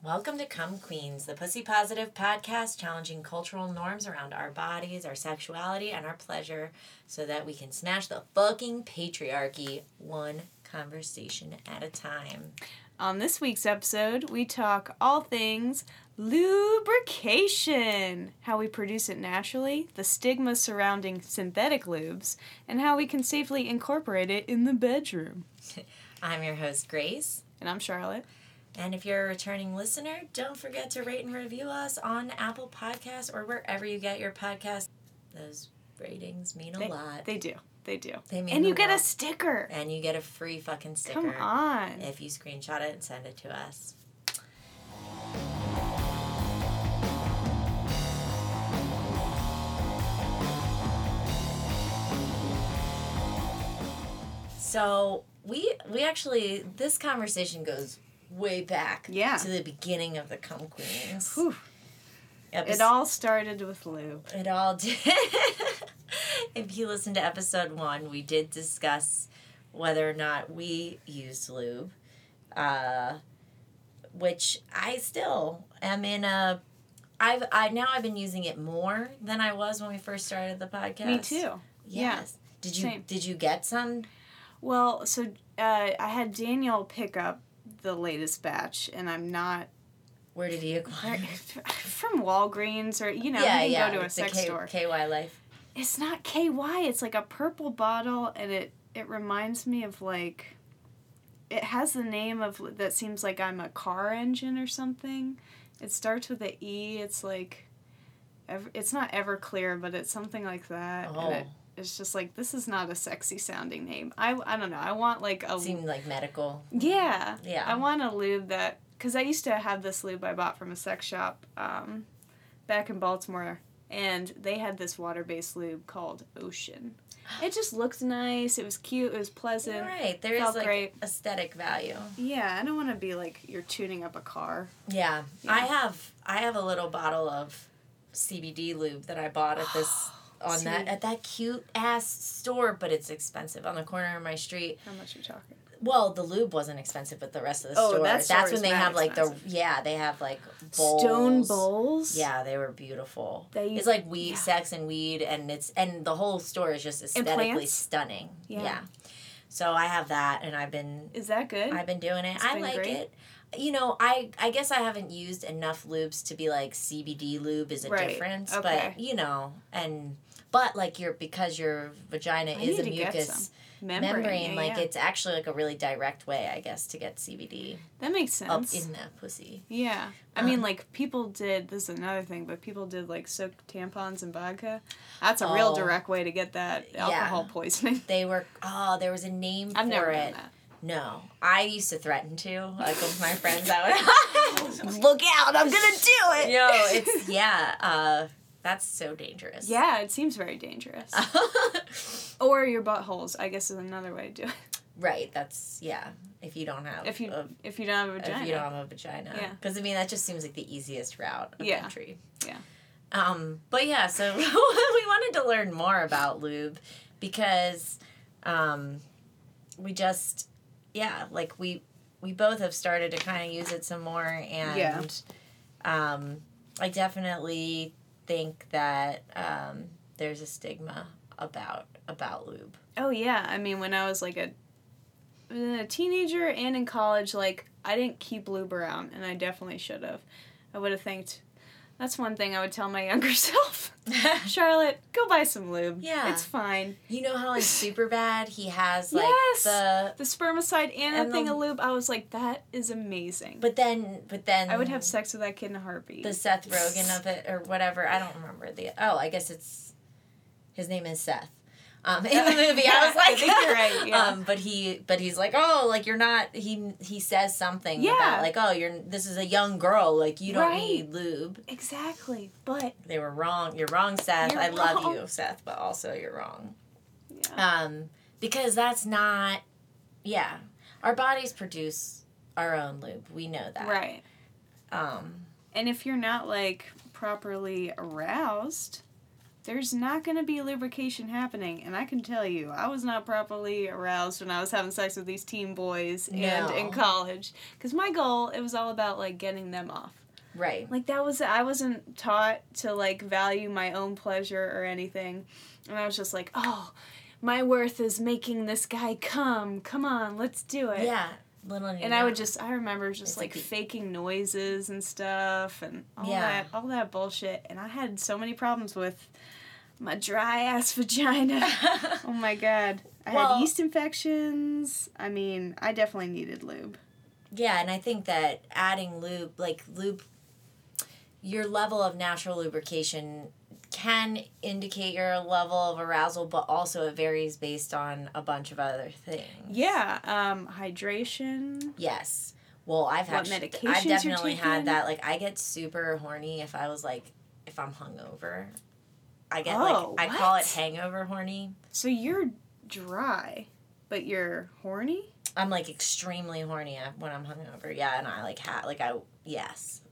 Welcome to Come Queens, the pussy positive podcast challenging cultural norms around our bodies, our sexuality, and our pleasure so that we can smash the fucking patriarchy one conversation at a time. On this week's episode, we talk all things lubrication, how we produce it naturally, the stigma surrounding synthetic lubes, and how we can safely incorporate it in the bedroom. I'm your host, Grace. And I'm Charlotte. And if you're a returning listener, don't forget to rate and review us on Apple Podcasts or wherever you get your podcast. Those ratings mean a They, lot. they do. They do. They mean and you a get a sticker. and you get a free fucking sticker. Come on. If you screenshot it and send it to us. So we we actually this conversation goes way back Yeah. to the beginning of the Come Queens. Whew. Epis- It all started with lube. it all did. if you listen to episode one, we did discuss whether or not we used lube, uh, which I still am in a. I've I now I've been using it more than I was when we first started the podcast. Me too. Yes. Did you Same. did you get some? Well, so uh, I had Daniel pick up the latest batch, and I'm not Where did he acquire? from Walgreens or you know yeah, you can yeah. go to a the sex K- store. KY Life. It's not KY. It's like a purple bottle, and it it reminds me of like. It has the name of that seems like I'm a car engine or something. It starts with an E. It's like, ever, it's not Everclear, but it's something like that. Oh. And it, oh. It's just like this is not a sexy sounding name. I I don't know. I want like a Seemed like medical. yeah. Yeah. I want a lube that because I used to have this lube I bought from a sex shop um, back in Baltimore, and they had this water based lube called Ocean. It just looked nice. It was cute. It was pleasant. You're right. There is like great. aesthetic value. Yeah, I don't want to be like you're tuning up a car. Yeah. Yeah. I have I have a little bottle of CBD lube that I bought at this on that at that cute ass store, but it's expensive on the corner of my street. How much are you talking? Well, the lube wasn't expensive, but the rest of the Oh, store. that store that's when they have like the yeah, they have like bowls. Stone bowls. Yeah, they were beautiful. They- it's like weed, yeah. sex, and weed, and it's and the whole store is just aesthetically stunning. Yeah. yeah. So I have that, and I've been Is that good? I've been doing it. It's I like great. it. You know, I I guess I haven't used enough lubes to be like CBD lube is a Right, difference, okay. but you know, and but like your because your vagina I is a need to get mucus membrane, Membrane. yeah, like yeah. it's actually like a really direct way, I guess, to get CBD that makes sense. up in that pussy. Yeah. I Um, mean, like, people did, this is another thing, but people did, like, soak tampons in vodka. That's a real Oh. direct way to get that Yeah. alcohol poisoning. They were oh, there was a name I've for never it. done that. No, I used to threaten to like with my friends. I would look out, I'm gonna do it. No, it's yeah. Uh, that's so dangerous. Yeah, it seems very dangerous. or your buttholes, I guess, is another way to do it. right. That's yeah. If you don't have If you a, if you don't have a vagina. if you don't have a vagina, Yeah. Because I mean that just seems like the easiest route of Yeah. entry. Yeah. Um. But yeah. So we wanted to learn more about lube because, um, we just yeah like we we both have started to kind of use it some more and Yeah. um i definitely think that um there's a stigma about about lube Oh, yeah. I mean, when I was, like, a, a teenager and in college, like, I didn't keep lube around, and I definitely should have. I would have thanked. That's one thing I would tell my younger self. Charlotte, go buy some lube. Yeah. It's fine. you know how in Superbad he has like Yes! the The spermicide and, And a thing the- of lube, I was like, that is amazing. but then but then I would have sex with that kid in a heartbeat. the Seth Rogen of it or whatever. I don't remember the. Oh, I guess it's his name is Seth. Um, in the movie, I was like, I think you're right, yeah. Um, but he, but he's like, oh, like you're not. He he says something Yeah. about like, oh, you're. This is a young girl. Like you don't Right. need lube. Exactly. But, They were wrong. You're wrong, Seth. You're I love wrong. you, Seth, but also you're wrong. yeah. Um, because that's not. Yeah, our bodies produce our own lube. We know that. right. Um, And if you're not, like, properly aroused, there's not going to be lubrication happening. And I can tell you, I was not properly aroused when I was having sex with these teen boys and in college. Because my goal, it was all about like getting them off. Right. Like that was, I wasn't taught to like value my own pleasure or anything. And I was just like, oh, my worth is making this guy come. Come on, let's do it. Yeah. Little And I would just I remember just It's like like- faking noises and stuff and all Yeah. that all that bullshit and I had so many problems with my dry ass vagina. oh my god. I Well- had yeast infections. I mean, I definitely needed lube. Yeah, and I think that adding lube, like lube, your level of natural lubrication can indicate your level of arousal, but also it varies based on a bunch of other things. Yeah, um hydration. Yes. Well, I've What had. medications I've definitely had that. Like, I get super horny if I was like, if I'm hungover. I get Oh, like I call it hangover horny. So you're dry, but you're horny? I'm like extremely horny when I'm hungover. Yeah, and I like ha like I yes,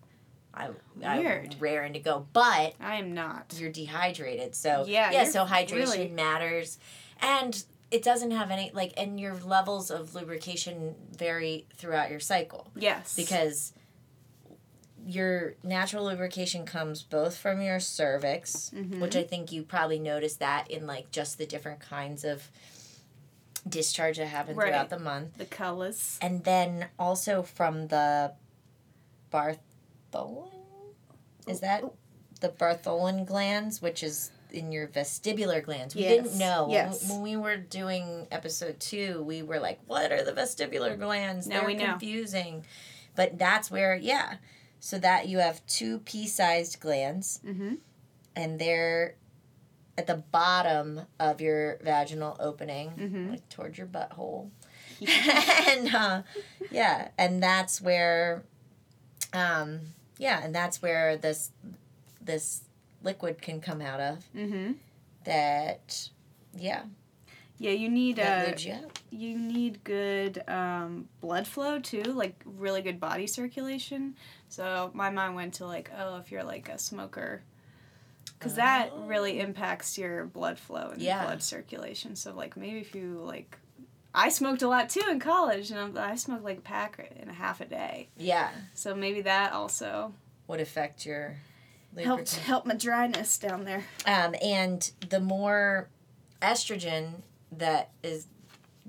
I Weird. I'm raring to go, but I am not. you're dehydrated. So Yeah, yeah. So hydration really- matters, and it doesn't have any like, and your levels of lubrication vary throughout your cycle Yes. because your natural lubrication comes both from your cervix, Mhm. which I think you probably noticed that in like just the different kinds of discharge that happen Right. throughout the month the colors. and then also from the Bartholin. Is that the Bartholin glands, which is in your vestibular glands? We Yes, didn't know yes. when we were doing episode two. We were like, "What are the vestibular glands?" Now They're we know. confusing, but that's where, yeah. So that you have two pea-sized glands, Mhm. and they're at the bottom of your vaginal opening, Mhm. like towards your butthole. and uh, yeah, and that's where, um, yeah, and that's where this this liquid can come out of. Mhm. That, yeah, Yeah, you need that uh you need good um, blood flow too, like really good body circulation. So my mind went to like, oh, if you're like a smoker, because that really Oh. impacts your blood flow and Yeah. blood circulation. So like maybe if you like, I smoked a lot too in college, and I'm- I smoked like a pack in a half a day. Yeah, So maybe that also would affect your Help help my dryness down there. Um, and the more estrogen that is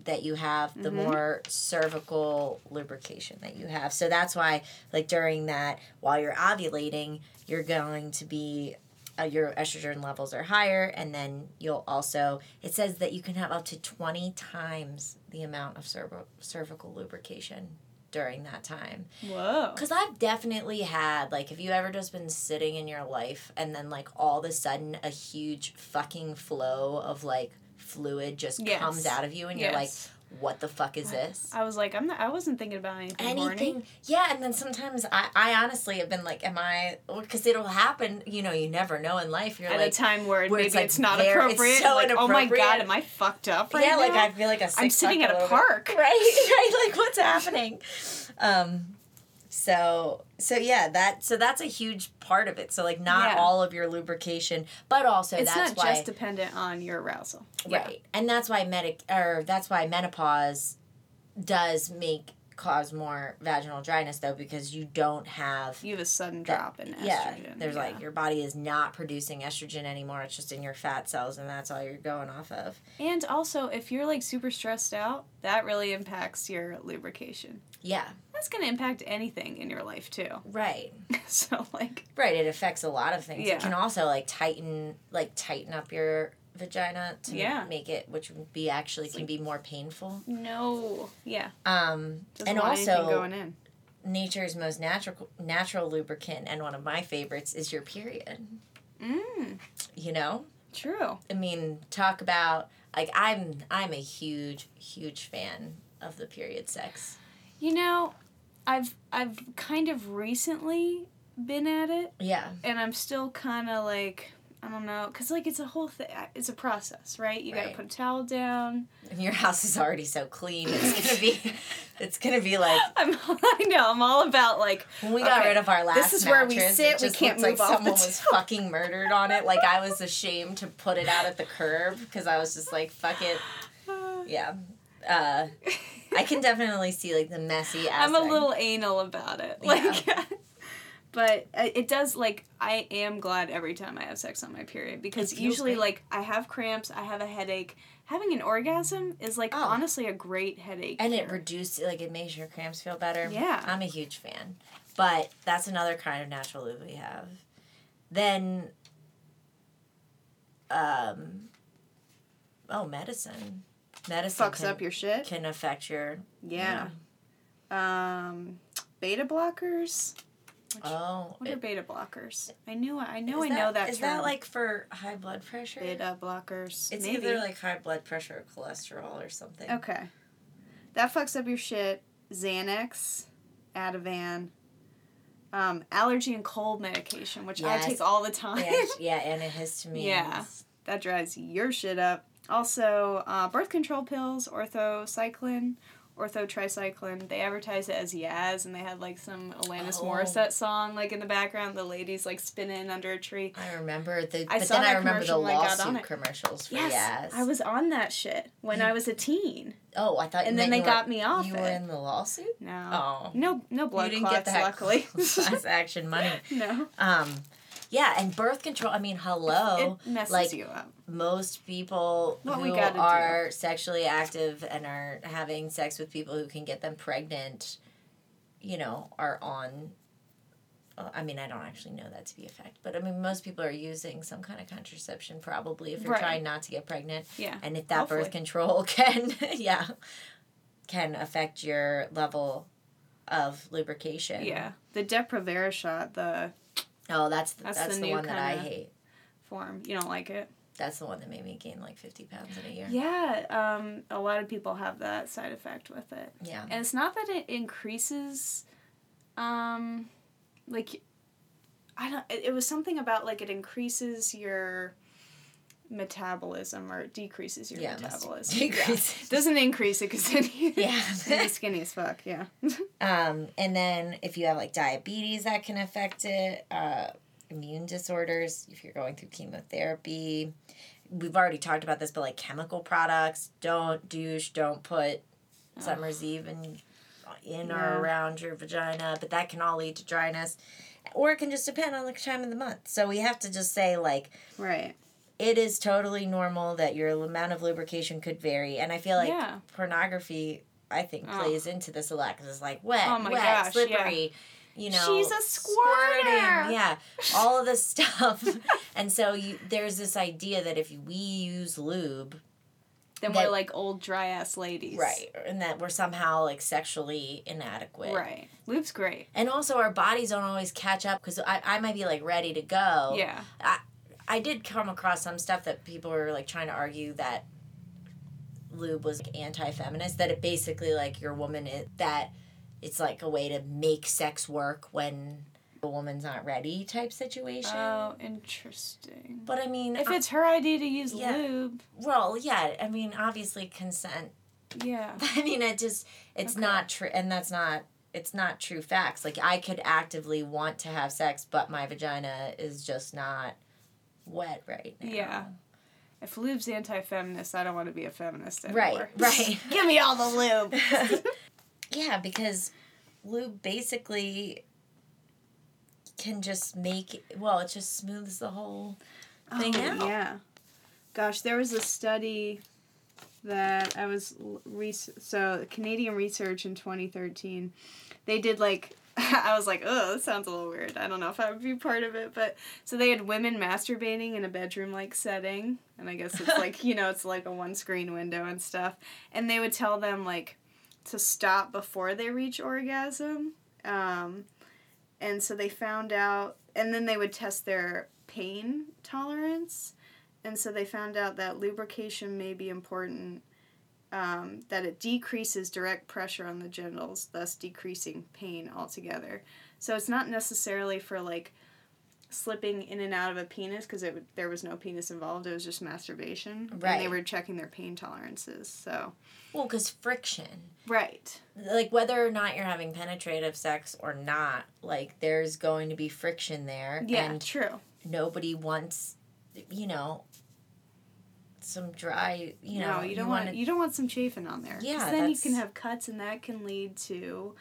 that you have, the Mhm. more cervical lubrication that you have. So that's why, like during that, while you're ovulating, you're going to be uh, your estrogen levels are higher, and then you'll also. It says that you can have up to twenty times the amount of cerv- cervical lubrication during that time. Whoa. Because I've definitely had, like, have you ever just been sitting in your life and then, like, all of a sudden a huge fucking flow of, like, fluid just Yes. comes out of you and you're like, what the fuck is this? I was like, I'm not. I wasn't thinking about anything. Anything. Yeah, and then sometimes I, I honestly have been like, am I, because it'll happen, you know, you never know in life. You're at like, a time where, where maybe it's, it's, like, not very- it's appropriate. so like, oh my god, am I fucked up right yeah, now? like I feel like a I'm sitting at a park. right right like what's happening um so so yeah that so that's a huge part of it so like not Yeah. all of your lubrication but also it's that's not why just dependent on your arousal. right and that's why medic or that's why menopause does make cause more vaginal dryness though because you don't have You have a sudden that- drop in estrogen. yeah there's yeah. like your body is not producing estrogen anymore it's just in your fat cells and that's all you're going off of And also, if you're like super stressed out, that really impacts your lubrication. yeah That's gonna impact anything in your life too. right so like, Right, it affects a lot of things. Yeah. It can also like tighten like tighten up your vagina to Yeah. make it which would be actually It's can like- be more painful. no, yeah, Um doesn't and also going in. nature's most natural natural lubricant and one of my favorites is your period. Mm, You know? true. I mean, talk about like I'm I'm a huge huge fan of the period sex. You know, I've I've kind of recently been at it, Yeah. and I'm still kind of like I don't know, cause like it's a whole thing. It's a process, right? You gotta put a towel down. And your house is already so clean. It's gonna be, it's gonna be like I'm. I know. I'm all about like. when we got rid of our last. This is where we mattress, sit, It we can't move like off someone was fucking murdered on it. Like I was ashamed to put it out at the curb because I was just like, fuck it. Yeah. Uh, I can definitely see like the messy aspect. I'm a little anal about it. Like, but it does like I am glad every time I have sex on my period because usually great. like I have cramps, I have a headache. Having an orgasm is like Oh. honestly a great headache. and it reduces like it makes your cramps feel better. Yeah. I'm a huge fan. But that's another kind of natural lube we have. Then um oh medicine. Medicine fucks can, up your shit. can affect your Yeah. Um, beta blockers. Which, Oh. what are beta blockers? I knew I know I know that Is term. that like for high blood pressure? beta blockers? It's Maybe. either like high blood pressure or cholesterol or something. Okay. That fucks up your shit. Xanax, Ativan, um, allergy and cold medication, which Yes. I take all the time. Yeah, yeah, antihistamines. Yeah. that drives your shit up. Also, uh, birth control pills, Ortho-Cyclen, Ortho Tri-Cyclen. They advertise it as Yaz, and they had like some Alanis Oh. Morissette song like in the background. The ladies like spinning under a tree. I remember the I but saw then I remember the commercial when I got on lawsuit commercials for Yes, Yaz. I was on that shit when I was a teen. Oh, I thought you And then they were- got me off You it. were in the lawsuit? No, Oh. no, no blood you didn't clots. get that luckily, class action money. no. Um yeah, and birth control, I mean, hello. It messes like, you up. Most people What who gotta do. are sexually active and are having sex with people who can get them pregnant, you know, are on well, I mean, I don't actually know that to be a fact, but I mean, most people are using some kind of contraception probably if you're Right. trying not to get pregnant. Yeah. And if that Hopefully. birth control can, yeah, can affect your level of lubrication. Yeah, the Depo-Provera shot, the Oh, that's the, That's that's, the the, new one that I hate. form. You don't like it? That's the one that made me gain like fifty pounds in a year. Yeah, um, a lot of people have that side effect with it. Yeah. And it's not that it increases, um, like, I don't, it, it was something about like it increases your metabolism or decreases your Yeah, it metabolism. decrease. Yeah. Doesn't increase it because then you, yeah. you're skinny as fuck, yeah. Um, and then if you have like diabetes, that can affect it. Uh, immune disorders, if you're going through chemotherapy. We've already talked about this, but like chemical products, don't douche, don't put Summer's Eve in, in Yeah. or around your vagina, but that can all lead to dryness. Or it can just depend on the time of the month. So we have to just say, like, right. It is totally normal that your amount of lubrication could vary. And I feel like Yeah. pornography, I think, Oh. plays into this a lot because it's like wet, Oh wet, gosh, yeah. slippery. You know, She's a squirter. yeah, all of this stuff, and so you there's this idea that if we use lube, Then That- we're like old dry ass ladies. right, and that we're somehow like sexually inadequate, Right. Lube's great. and also our bodies don't always catch up because I, I might be like ready to go, Yeah. I did come across some stuff that people were like trying to argue that lube was like, anti-feminist that it basically like your woman is that it's like a way to make sex work when the woman's not ready type situation. Oh, interesting. but I mean, If I- it's her idea to use Yeah. lube, well, yeah, I mean, obviously consent. yeah. I mean, it just it's Okay. not true, and that's not it's not true facts. Like I could actively want to have sex, but my vagina is just not wet right now. Yeah. If lube's anti-feminist, I don't want to be a feminist Right, anymore. right. right. Give me all the lube. yeah, because lube basically can just make well, it just smooths the whole oh, thing oh, out. Yeah. Gosh, there was a study that I was l- re- so Canadian research in 2013. They did like I was like, oh, this sounds a little weird. I don't know if I would be part of it, but so they had women masturbating in a bedroom like setting, and I guess it's like you know it's like a one screen window and stuff, and they would tell them like to stop before they reach orgasm, um, and so they found out, and then they would test their pain tolerance, and so they found out that lubrication may be important. Um, that it decreases direct pressure on the genitals, thus decreasing pain altogether. So it's not necessarily for like slipping in and out of a penis because it there was no penis involved. It was just masturbation. And they were checking their pain tolerances. So Well, because friction. right. Like whether or not you're having penetrative sex or not, like there's going to be friction there. Yeah. And true. nobody wants, you know, some dry, you know. no, you don't want wanna- you don't want some chafing on there. Yeah, then you can have cuts, and that can lead to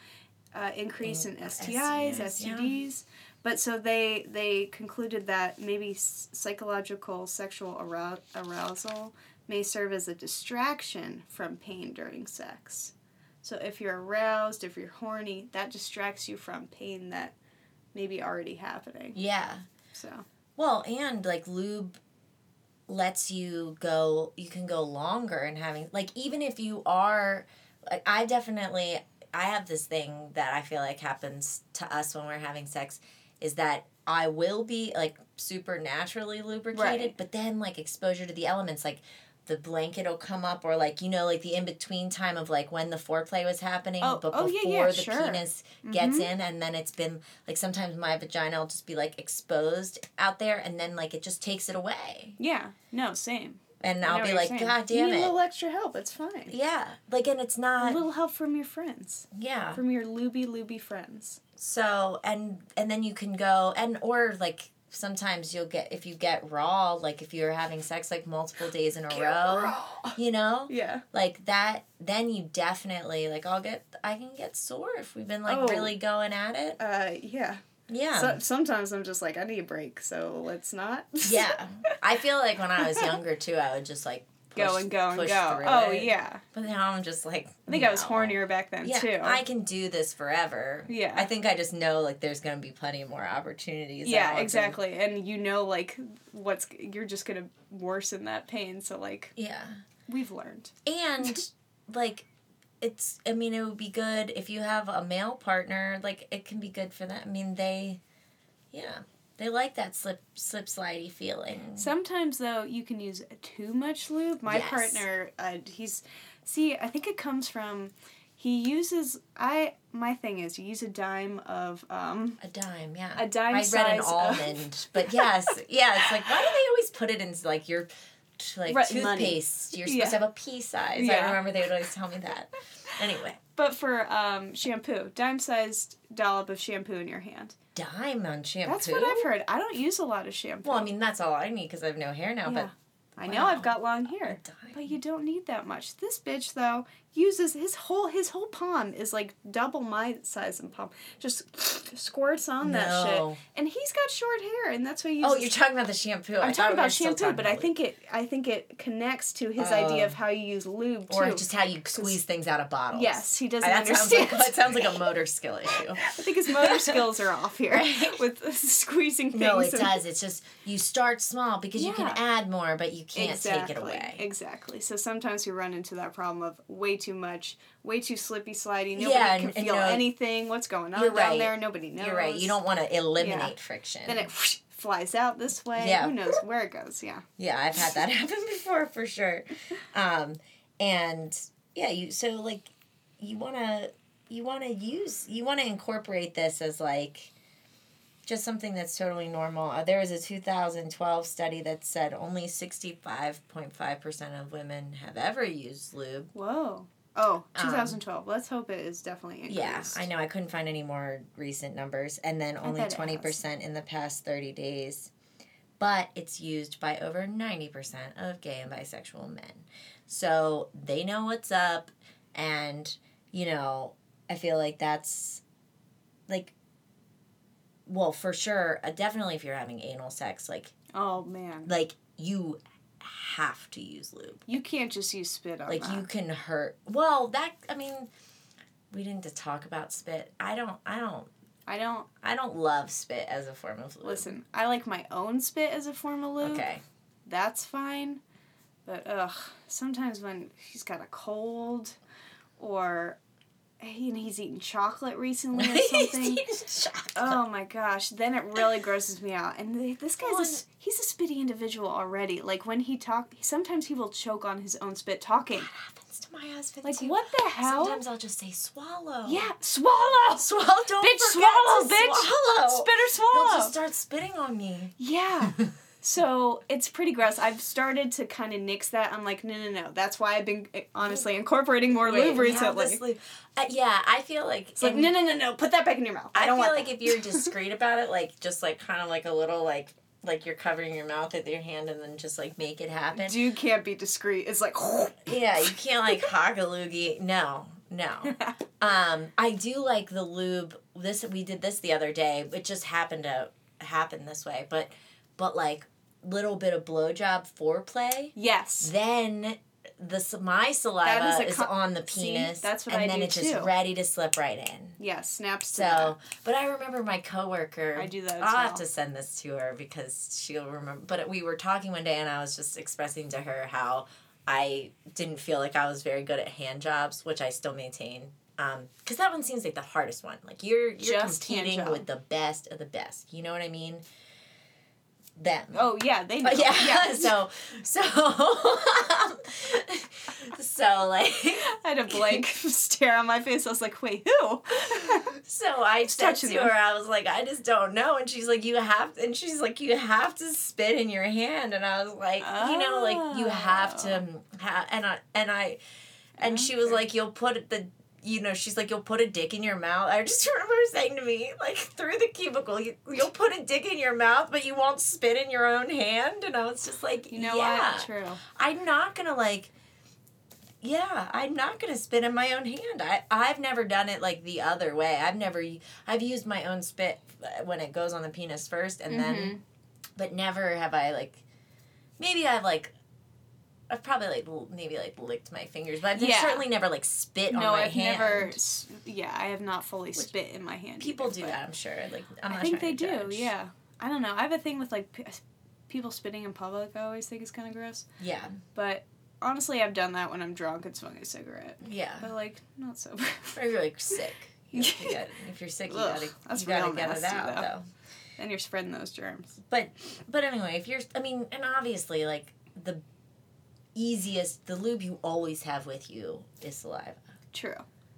uh, increase in In STIs, STIs, yeah. STDs. But so they they concluded that maybe psychological sexual arou- arousal may serve as a distraction from pain during sex. So if you're aroused, if you're horny, that distracts you from pain that may be already happening. Yeah. So Well, and like lube lets you go you can go longer in having like even if you are like I definitely I have this thing that I feel like happens to us when we're having sex is that I will be like supernaturally lubricated, Right. but then like exposure to the elements like the blanket will come up or like you know like the in between time of like when the foreplay was happening Oh, but oh, before yeah, yeah, the sure. penis gets Mhm. in and then it's been like sometimes my vagina will just be like exposed out there and then like it just takes it away yeah, no, same. and I'll be like god you damn need a it little extra help. It's fine. yeah like and it's not. A little help from your friends, yeah from your looby looby friends. so and and then you can go and or like sometimes you'll get if you get raw like if you're having sex like multiple days in a row you know Yeah. like that then you definitely like i'll get i can get sore if we've been like Oh. really going at it Uh, yeah. yeah So, sometimes I'm just like, I need a break, so let's not. yeah i feel like when i was younger too i would just like push, go and go and go. Oh it. yeah. but now i'm just like I think I was hornier back then yeah, too. I can do this forever. Yeah. I think I just know like there's gonna be plenty more opportunities. yeah, out and- exactly. And you know, like, what's you're just gonna worsen that pain. So like, yeah. we've learned. And like it's I mean it would be good if you have a male partner, like it can be good for them. I mean they yeah. They like that slip slip slidey feeling. Sometimes though, you can use too much lube. My Yes. partner, uh, he's see. I think it comes from he uses. I my thing is you use a dime of um a dime, yeah. a dime I read an of- almond, but yes, yeah. It's like why do they always put it in like your like Right, money. toothpaste? You're supposed Yeah. to have a pea size. I remember they would always tell me that. Anyway, But for um, shampoo, dime sized dollop of shampoo in your hand. dime on shampoo. That's what I've heard. I don't use a lot of shampoo. Well, I mean that's all I need because I have no hair now. Yeah. I know wow. I've got long hair, but you don't need that much. This bitch though uses his whole his whole palm is like double my size and palm. Just squirts on that shit, and he's got short hair, and that's why you. Oh, you're talking about the shampoo. I'm talking about shampoo, talking but I think it I think it connects to his Oh. idea of how you use lube too. or just how you squeeze things out of bottles. yes, he doesn't that sounds like understand. it sounds like a motor skill issue. I think his motor skills are off here Right. with squeezing things. No, it and- does. It's just you start small because you can add more, but you can't exactly, take it away. Exactly. So sometimes we run into that problem of way too much, way too slippy slidey. Nobody Yeah, can and- feel know, anything. What's going on down right. there? Nobody knows. You're right. You don't want to eliminate friction. Then it whoosh, flies out this way. Yeah. Who knows where it goes? Yeah. Yeah, I've had that happen before for sure. Um, and yeah, you so like you wanna you wanna use you wanna incorporate this as like just something that's totally normal. Uh, there was a 2012 study that said only 65.5% of women have ever used lube. Whoa. Oh, Um, 2012. Let's hope it is definitely increased. Yeah, I know. I couldn't find any more recent numbers. And then only bet it has. 20% in the past 30 days. But it's used by over 90% of gay and bisexual men. So they know what's up. And, you know, I feel like that's like, well, for sure, uh, definitely if you're having anal sex, like, Oh man. like you have to use lube. You can't just use spit on Like that. you can hurt. Well, that I mean, we didn't talk about spit. I don't. I don't. I don't I don't love spit as a form of lube. listen. I like my own spit as a form of lube. Okay. that's fine. But ugh, sometimes when he's got a cold, or he, and he's eaten chocolate recently or something. oh my gosh, then it really grosses me out. And th- this guy's a, he's a spitty individual already. Like when he talk, sometimes he will choke on his own spit talking. That happens to my husband Like too. what the hell? Sometimes I'll just say swallow. yeah, swallow. Swallow. Don't Bitch, swallow, to bitch. Swallow. Spit or swallow. He'll just start spitting on me. Yeah. So it's pretty gross. I've started to kind of nix that. I'm like, no, no, no. That's why I've been eh, honestly incorporating more Wait, lube recently. lube. Uh, yeah, I feel like It's like, no, no, no, no. Put that back in your mouth. I, I, don't feel like that. if you're discreet about it, like just like kind of like a little like like you're covering your mouth with your hand and then just like make it happen. Dude can't be discreet. It's like, Yeah, you can't like hog a loogie. No, no. Um, I do like the lube. This we did this the other day. It just happened to happen this way, but but like little bit of blowjob foreplay. yes. Then the my saliva is, is a co- on the See, penis, that's what and I then do it's just too. ready to slip right in. Yeah, snaps to So, but I remember my coworker. I do that I'll have to send this to her because she'll remember. But we were talking one day, and I was just expressing to her how I didn't feel like I was very good at hand jobs, which I still maintain. Um, because that one seems like the hardest one. Like you're you're Just competing with the best of the best. You know what I mean? Them. Oh yeah, they know. But yeah, yeah. so so so like I had a blank stare on my face. I was like, wait, who? So I said to them. her, I was like, I just don't know. And she's like, you have, and she's like, you have to spit in your hand. And I was like, you know, like you have to ah. have, and I, and I, and she was like, you'll put the, you know, she's like, you'll put a dick in your mouth. I just remember saying to me, like through the cubicle, you, you'll put a dick in your mouth, but you won't spit in your own hand. And I was just like, You know yeah, what? True. I'm not gonna like. Yeah, I'm not gonna spit in my own hand. I I've never done it like the other way. I've never. I've used my own spit uh, when it goes on the penis first, and then, Mhm. but never have I like. Maybe I've like. I've probably like l- maybe like licked my fingers, but I've Yeah. certainly never like spit on No, my I've hand. never. Yeah, I have not fully spit in my hand. People either, do that, I'm sure. Like I'm I think they do. judge. Yeah. I don't know. I have a thing with like p- people spitting in public. I always think is kind of gross. Yeah. But honestly, I've done that when I'm drunk and smoking a cigarette. Yeah. But like not sober. Or you're like sick. You get- if you're sick, you Ugh, gotta that's you gotta get it out though. though. and you're spreading those germs. But but anyway, if you're I mean, and obviously like the easiest the lube you always have with you is saliva. True.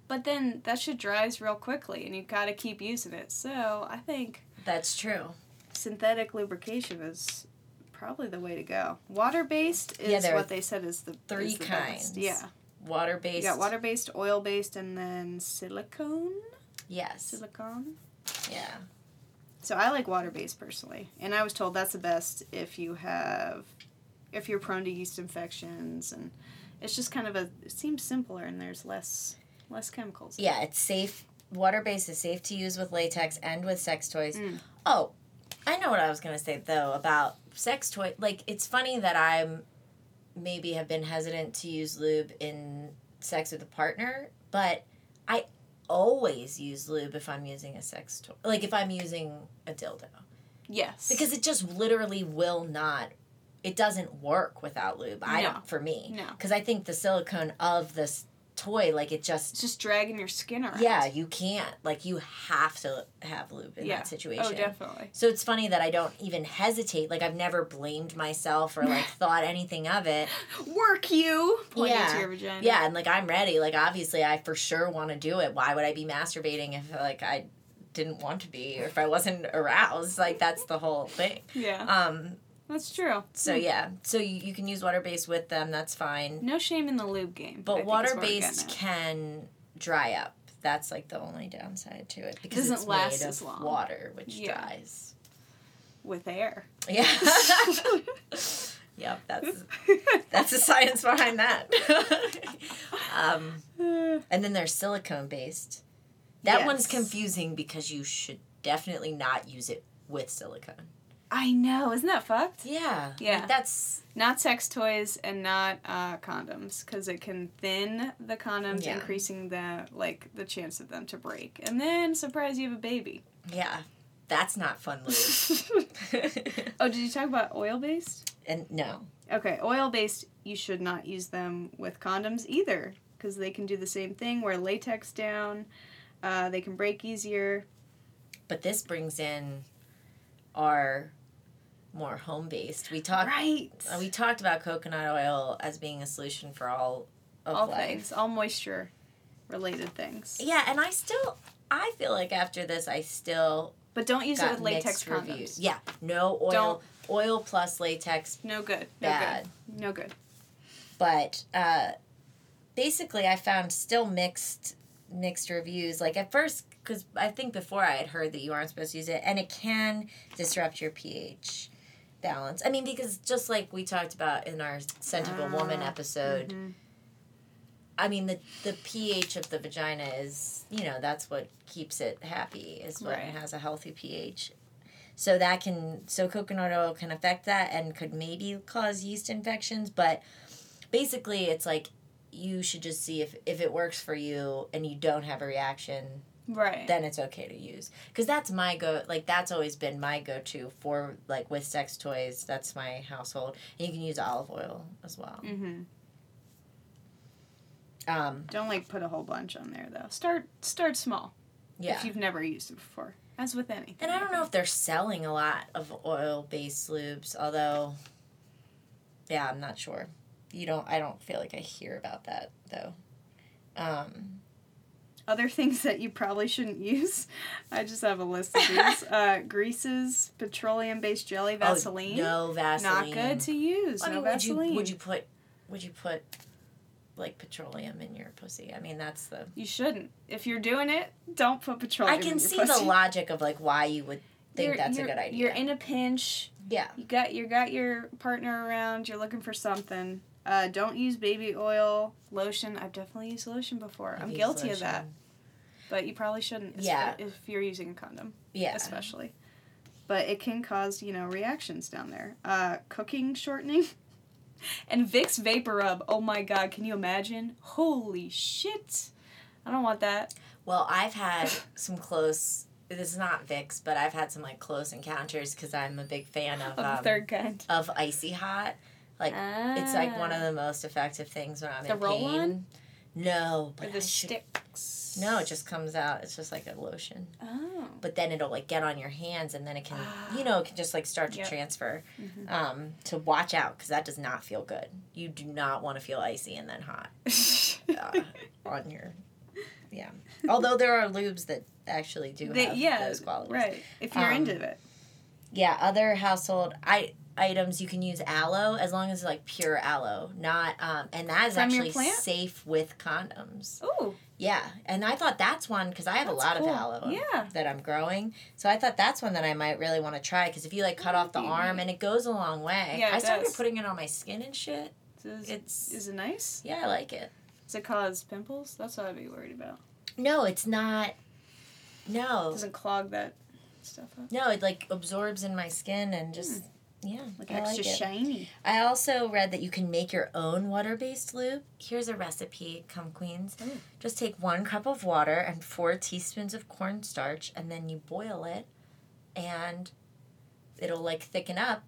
But then that shit dries real quickly, and you gotta keep using it. So I think That's true. synthetic lubrication is probably the way to go. Water based is Yeah, what they said is the three is the best. kinds. Yeah, Water based. got water based, oil based, and then silicone. Yes. Silicone. Yeah. So I like water based personally, and I was told that's the best if you have, if you're prone to yeast infections, and it's just kind of a. It seems simpler, and there's less less chemicals. Yeah, it's safe. Water based is safe to use with latex and with sex toys. Mm. Oh, I know what I was gonna say though about sex toy. Like it's funny that I'm maybe have been hesitant to use lube in sex with a partner, but I always use lube if I'm using a sex toy. Like if I'm using a dildo. Yes. Because it just literally will not it doesn't work without lube. I No. don't for me. No. Cuz I think the silicone of this toy like it just it's just dragging your skin around. yeah, you can't. Like you have to have lube in Yeah. that situation. Oh, definitely. So it's funny that I don't even hesitate. Like I've never blamed myself or like thought anything of it. Work you. Pointing Yeah. to your vagina. Yeah, and like I'm ready. Like obviously I for sure want to do it. Why would I be masturbating if like I didn't want to be or if I wasn't aroused? Like that's the whole thing. Yeah. Um That's true. so yeah. So you, you can use water based with them, that's fine. No shame in the lube game. But water based can dry up. That's like the only downside to it because Doesn't it's last made as of long. water, which Yeah. dries. with air. Yeah. yep, that's that's the science behind that. um, and then there's silicone based. That one's Yes. confusing because you should definitely not use it with silicone. I know. Isn't that fucked? Yeah. Yeah. Like that's Not sex toys and not uh, condoms because it can thin the condoms, Yeah. increasing the like the chance of them to break. And then surprise, you have a baby. yeah. That's not fun lube. oh, did you talk about oil based? and no. Okay, oil based, you should not use them with condoms either because they can do the same thing. Wear latex down. Uh, they can break easier. But this brings in our more home based. We talked Right. uh, we talked about coconut oil as being a solution for all of all life. things, all moisture related things. Yeah, and I still I feel like after this I still But don't use it with latex condoms. reviews. Yeah, no oil. Don't. Oil plus latex, No good. No bad. good. No good. but uh, basically I found still mixed mixed reviews. Like at first, because I think before I had heard that you aren't supposed to use it, and it can disrupt your pH balance. I mean, because just like we talked about in our scent of a woman Ah, episode, Mhm. I mean the the pH of the vagina is you know that's what keeps it happy is when Right. it has a healthy pH. So that can so coconut oil can affect that and could maybe cause yeast infections, but basically it's like you should just see if if it works for you and you don't have a reaction, Right. then it's okay to use. Cuz that's my go like that's always been my go-to for like with sex toys. That's my household. And you can use olive oil as well. mm-hmm. Um Don't like put a whole bunch on there though. Start start small yeah. if you've never used it before. As with anything. And I don't know if they're selling a lot of oil based lubes, although yeah, I'm not sure. You don't I don't feel like I hear about that though. Um Other things that you probably shouldn't use. I just have a list of these. uh, greases, petroleum based jelly, Vaseline. Oh, no Vaseline. Not good to use. I no mean, would Vaseline. you would you put would you put like petroleum in your pussy? I mean, that's the You shouldn't. If you're doing it, don't put petroleum. In your. I can see pussy. the logic of like why you would think You're- that's a you're- good idea. You're in a pinch. yeah. You got you got your partner around. You're looking for something. Uh, don't use baby oil, lotion. I've definitely used lotion before. I'm Use guilty of that, lotion. But you probably shouldn't. Yeah. If you're using a condom, Yeah. especially. But it can cause you know reactions down there. Uh, cooking shortening. And Vicks Vapor Rub. Oh my God! Can you imagine? Holy shit! I don't want that. Well, I've had some close. This is not Vicks, but I've had some like close encounters because I'm a big fan of Of um, third kind. of icy hot. Like it's like one of the most effective things when I'm Ah. The in pain. No, Or but the I should- sticks. No, it just comes out. It's just like a lotion. Oh. But then it'll like get on your hands, and then it can, Ah. you know, it can just like start to Yep. transfer. Mhm. Um, to watch out because that does not feel good. You do not want to feel icy and then hot uh, on your. Yeah. Although there are lubes that actually do They- have yeah, those qualities. right. If you're Um, into it. Yeah, other household I items you can use aloe as long as it's like pure aloe, not um and that is From actually safe with condoms. Oh, Yeah, and I thought that's one because I have a lot cool. of aloe Yeah. that I'm growing, so I thought that's one that I might really want to try because if you like cut off the arm and it goes a long way. Yeah, I started does. putting it on my skin and shit. is, It's is it nice? yeah, I like it. Does it cause pimples? That's what I'd be worried about. No, it's not. No, It Doesn't clog that stuff up. no, it like absorbs in my skin and just yeah, Like extra like shiny. I also read that you can make your own water based lube. Here's a recipe, come queens. Ooh. Just take one cup of water and four teaspoons of cornstarch, and then you boil it, and it'll like thicken up.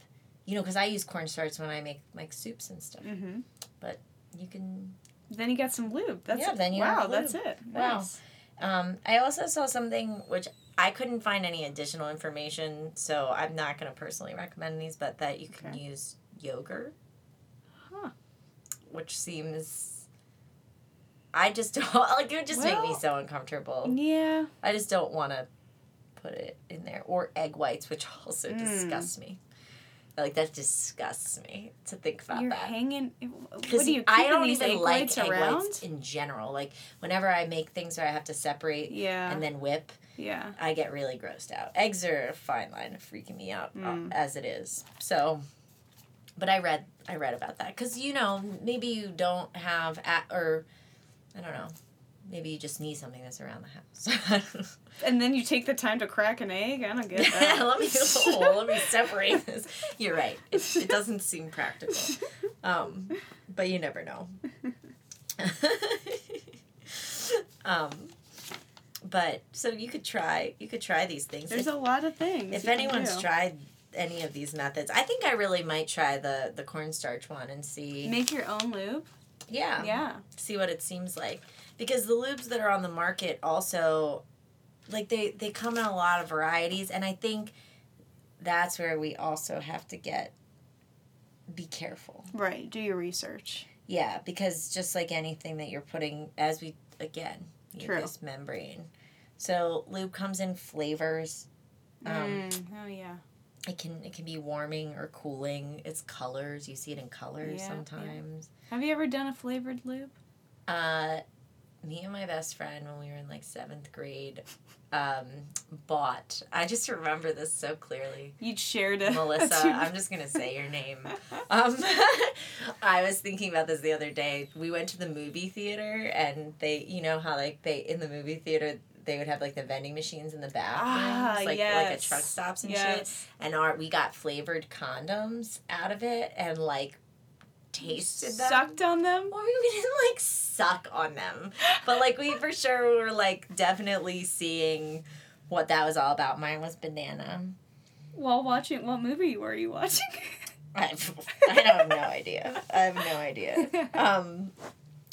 You know, because I use cornstarch when I make like soups and stuff. Mm-hmm. But you can. Then you got some lube. That's Yeah, it. then you wow, that's it. Wow. Nice. Um, I also saw something which I couldn't find any additional information, so I'm not going to personally recommend these, but that you can Okay. use yogurt. Huh. Which seems. I just don't. Like, it would just make me so uncomfortable. Yeah. I just don't want to put it in there. Or egg whites, which also Mm. disgusts me. Like, that disgusts me to think about You're that. hanging. What Because do you I don't these even egg like egg around? whites in general. Like, whenever I make things where I have to separate Yeah. and then whip, yeah. I get really grossed out. Eggs are a fine line of freaking me out uh, Mm. as it is. So, but I read I read about that because you know maybe you don't have a or I don't know. Maybe you just need something that's around the house. And then you take the time to crack an egg. I don't get that. let me oh, let me separate this. You're right. It, it doesn't seem practical, um, but you never know. um, but so you could try you could try these things. There's If- a lot of things. if anyone's tried any of these methods, I think I really might try the the cornstarch one and see. make your own lube. yeah, Yeah. see what it seems like because the lubes that are on the market also like they they come in a lot of varieties and I think that's where we also have to get be careful. Right. Do your research. Yeah, because just like anything that you're putting as we again, you True. this membrane. So lube comes in flavors. Um, Mm, oh yeah. It can it can be warming or cooling. It's colors. You see it in colors Yeah, yeah. sometimes. Have you ever done a flavored lube? Uh, me and my best friend when we were in like seventh grade, um, bought. I just remember this so clearly. You'd shared a Melissa, I'm just gonna say your name. Um, I was thinking about this the other day. We went to the movie theater, and they, you know how like they in the movie theater they would have like the vending machines in the bathrooms, Ah, like like yes. at truck stops and shit. And our we got flavored condoms out of it, and like tasted them. Sucked on them. Well, we didn't like suck on them, but like we for sure were like definitely seeing what that was all about. Mine was banana. While watching, what movie were you watching? I, I have no idea. I have no idea. Um,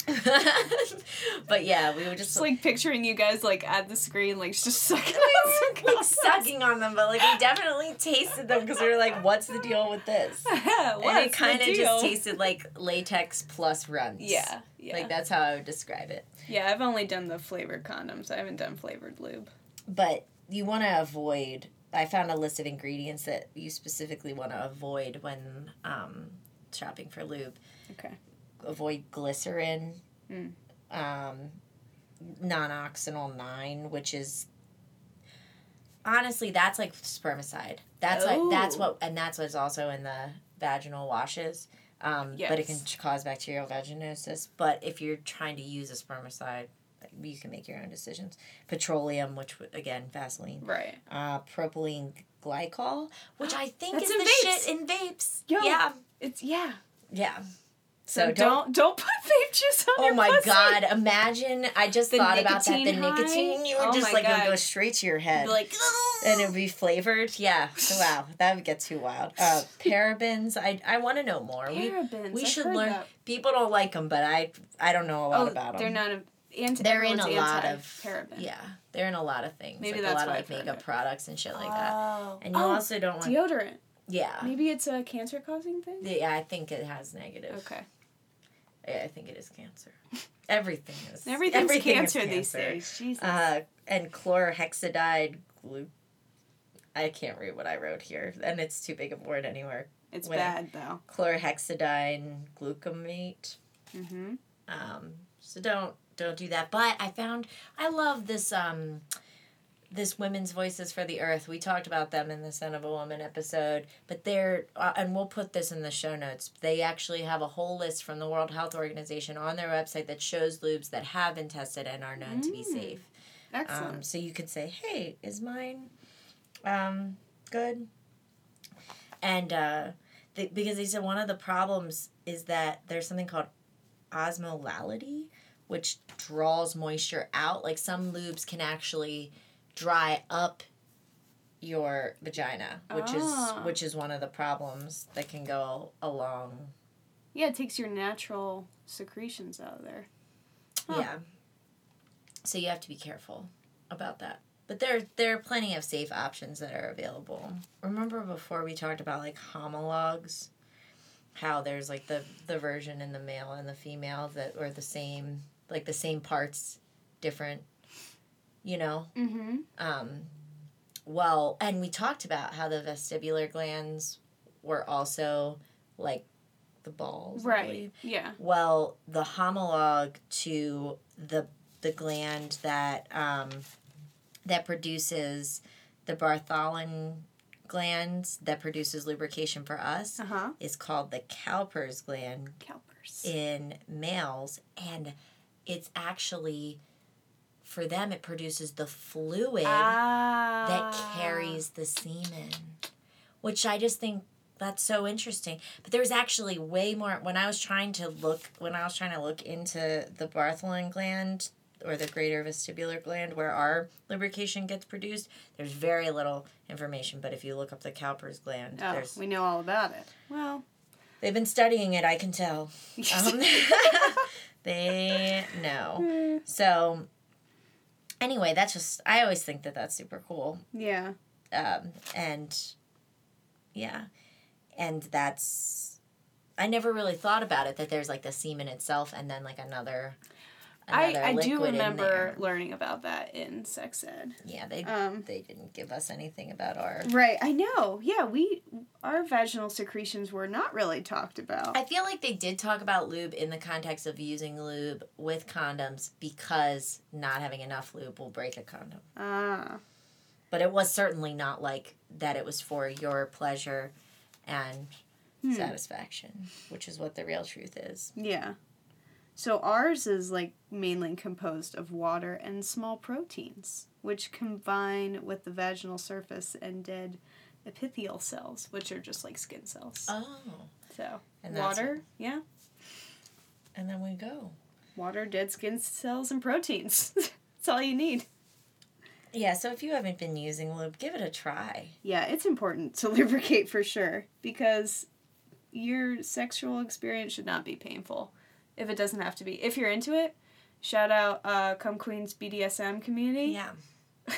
but yeah, we were just Just like picturing you guys like at the screen, like just sucking on weren't like sucking on them, but like we definitely tasted them because we were like, "What's the deal with this?" and it kind of just tasted like latex plus runts. Yeah, yeah, like that's how I would describe it. yeah. I've only done the flavored condoms. I haven't done flavored lube. But you want to avoid. I found a list of ingredients that you specifically want to avoid when um, shopping for lube. Okay. Avoid glycerin. Mm. Um, nonoxynol nine, which is honestly that's like spermicide. That's like that's Oh. what, and that's what's also in the vaginal washes. Um, But it can cause bacterial vaginosis. But if you're trying to use a spermicide, you can make your own decisions. Petroleum, which again Vaseline. Right. Uh, propylene glycol, which I think That's is the vapes. shit in vapes. Yo. Yeah, It's yeah. yeah. So, don't, don't put vape juice on it. Oh my pussy. god! Imagine I just The thought about that. The nicotine high? nicotine, you would Oh just like it would go straight to your head, like, and it would be flavored. Yeah, wow, that would get too wild. Uh, parabens, I I want to know more. We parabens. we I've should learn. that. people don't like them, but I I don't know a lot Oh, about them. they're not a, anti. They're in a lot of paraben. Yeah, they're in a lot of things. Maybe like that's a lot why of like makeup it. products and shit like that. Oh. And you oh, also don't want. deodorant. yeah. Maybe it's a cancer causing thing. Yeah, I think it has negative. Okay. I think it is cancer. Everything is. Everything's everything is cancer, these days. Jesus. Uh, and chlorhexidide glu. I can't read what I wrote here, and it's too big of a word anywhere. it's when- bad though. Chlorhexidine glucamate. Mm-hmm. Um, so don't don't do that. But I found I love this um this women's voices for the earth. We talked about them in the Son of a Woman episode, but they're uh, and we'll put this in the show notes. They actually have a whole list from the World Health Organization on their website that shows lubes that have been tested and are known to be Mm. safe. Excellent. Um, so you could say, "Hey, is mine um, good?" And uh, they, because they said one of the problems is that there's something called osmolality, which draws moisture out. Like some lubes can actually dry up your vagina, which Ah. is which is one of the problems that can go along. yeah, it takes your natural secretions out of there. Huh. Yeah. So you have to be careful about that. But there there are plenty of safe options that are available. Remember before we talked about like homologs? How there's like the the version in the male and the female that are the same like the same parts, different, you know? Mm-hmm. Um well, and we talked about how the vestibular glands were also like the balls. Right. Yeah. Well, the homologue to the the gland that um, that produces the Bartholin glands that produces lubrication for us Uh huh. is called the Cowper's gland Cowper's. in males, and it's actually for them it produces the fluid ah. that carries the semen, which I just think that's so interesting. But there's actually way more when I was trying to look when I was trying to look into the Bartholin gland or the greater vestibular gland where our lubrication gets produced. There's very little information, but if you look up the Cowper's gland, Oh, there's we know all about it. Well. they've been studying it. I can tell. Um, they know. Mm, So anyway, that's just I always think that that's super cool. yeah. um, and yeah and that's i never really thought about it that there's like the semen itself and then like another I, I do remember learning about that in sex ed. Yeah, they Um, they didn't give us anything about our. right, I know. Yeah, we our vaginal secretions were not really talked about. I feel like they did talk about lube in the context of using lube with condoms because not having enough lube will break a condom. Ah, But it was certainly not like that it was for your pleasure and Hmm. satisfaction, which is what the real truth is. yeah. So ours is like mainly composed of water and small proteins, which combine with the vaginal surface and dead epithelial cells, which are just like skin cells. Oh. so And water, yeah, And then we go. water, dead skin cells, and proteins. That's all you need. Yeah, so if you haven't been using lube, give it a try. Yeah, it's important to lubricate for sure because your sexual experience should not be painful if it doesn't have to be. If you're into it, shout out uh, Come Queens BDSM community. Yeah.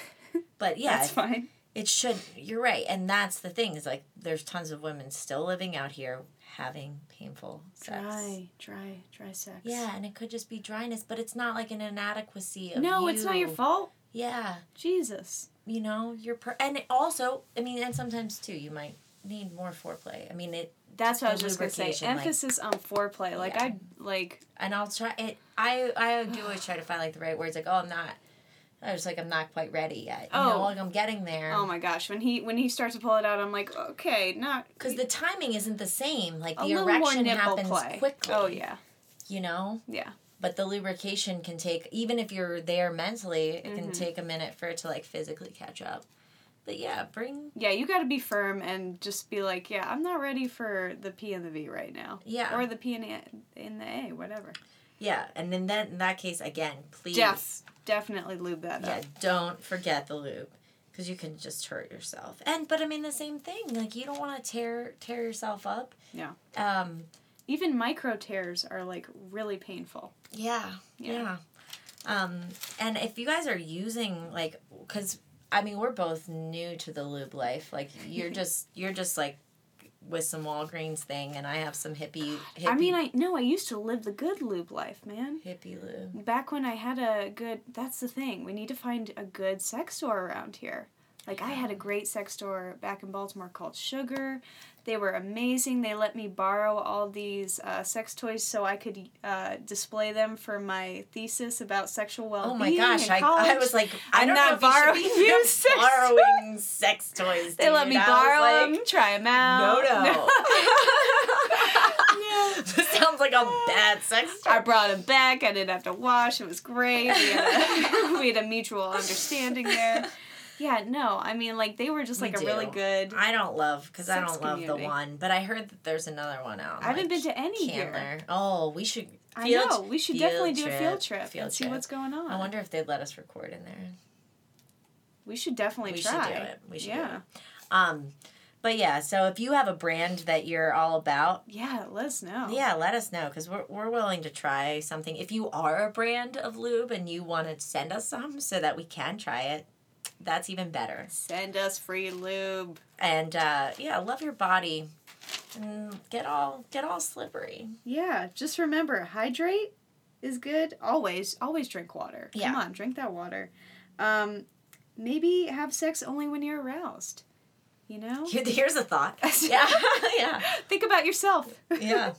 But yeah, That's fine. it should you're right. And that's the thing, is like there's tons of women still living out here having painful sex. Dry, dry, dry sex. Yeah, and it could just be dryness, but it's not like an inadequacy of No, it's not your fault. Yeah. Jesus. you know you're per and it also i mean and sometimes too you might need more foreplay i mean it That's what I was just gonna say. like- Emphasis on foreplay. Like Yeah. I like. and i'll try it i i do always try to find like the right words like oh i'm not i was like i'm not quite ready yet you know Oh. like i'm getting there Oh my gosh! When he when he starts to pull it out, I'm like, okay, not because the timing isn't the same like the erection happens play. quickly Oh yeah, you know yeah. but the lubrication can take even if you're there mentally it can Mhm. take a minute for it to like physically catch up but yeah bring Yeah, you got to be firm and just be like, yeah, I'm not ready for the P and the V right now, yeah or the P and the in the A, whatever. yeah and then that in that case again please Def, definitely lube that Yeah, up. don't forget the lube because you can just hurt yourself. And but I mean the same thing. Like you don't want to tear tear yourself up. Yeah. Um. Even micro tears are like really painful. Yeah. Yeah. Yeah. Um. And if you guys are using like, because I mean we're both new to the lube life. Like you're just you're just like with some Walgreens thing, and I have some hippie. hippie I mean, I no, I used to live the good lube life, man. hippie lube. Back when I had a good, that's the thing. We need to find a good sex store around here. Like I had a great sex store back in Baltimore called Sugar. They were amazing. They let me borrow all these uh, sex toys so I could uh, display them for my thesis about sexual well-being. Oh my gosh! I. I was like, I I'm don't not borrowing you you sex borrowing sex toys. They let me borrow like, them, try them out. No, no. No. this sounds like a bad sex toy. I brought him back. I didn't have to wash. It was great. We had a, we had a mutual understanding there. Yeah, no, I mean, like they were just We like a really good. I don't love because I don't love the one, but I heard that there's another one out. I haven't like been to any here. Oh, we should. I know. We should definitely do a field trip field and see trip. what's going on. I wonder if they'd let us record in there. we should definitely we try. should do it. We should yeah. do it. Um, but yeah, so if you have a brand that you're all about, Yeah, let us know. Yeah, let us know because we're, we're willing to try something. If you are a brand of lube and you want to send us some so that we can try it, that's even better. Send us free lube. And uh, yeah, love your body and get all get all slippery. Yeah, just remember, hydrate is good. Always, always drink water. Come Yeah. on, drink that water. Um, maybe have sex only when you're aroused. You know? Here's a thought. Yeah, yeah, Think about yourself. yeah.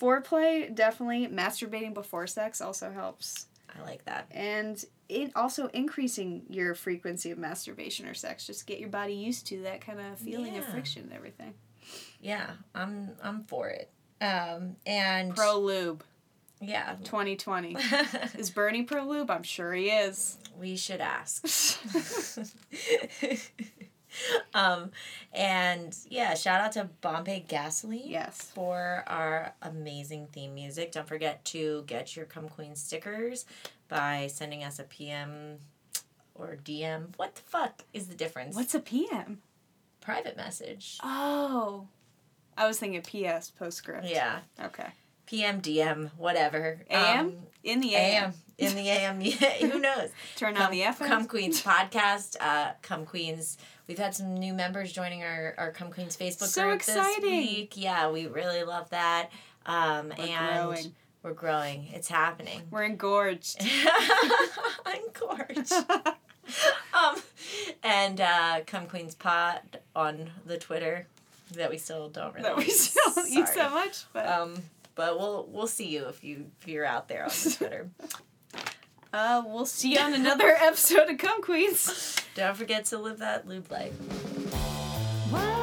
Foreplay, definitely. Masturbating before sex also helps. I like that. And it also increasing your frequency of masturbation or sex. Just get your body used to that kind of feeling of friction and everything. Yeah, I'm I'm for it. Um, and Pro Lube yeah, 2020. Is Bernie Pro Lube? I'm sure he is. we should ask. um, and yeah, shout out to Bombay Gasoline. yes. For our amazing theme music. Don't forget to get your Come Queen stickers by sending us a PM or DM. What the fuck is the difference? What's a PM? private message? Oh. I was thinking PS postscript. Yeah. Okay. PM, DM, whatever. AM? Um, In the AM. AM. In the AM. Who knows? Turn Come, on the FM. Come Queens podcast. Uh, Come Queens. We've had some new members joining our, our Come Queens Facebook So group exciting. this week. Yeah, we really love that. Um, We're and growing. We're growing. It's happening. We're engorged. Engorged. um, and uh, Come Queens Pod on the Twitter that we still don't really that we still use so much, but Um, but we'll we'll see you if you if you're out there on the Twitter. Uh, we'll see you on another episode of Come Queens. Don't forget to live that lube life. Words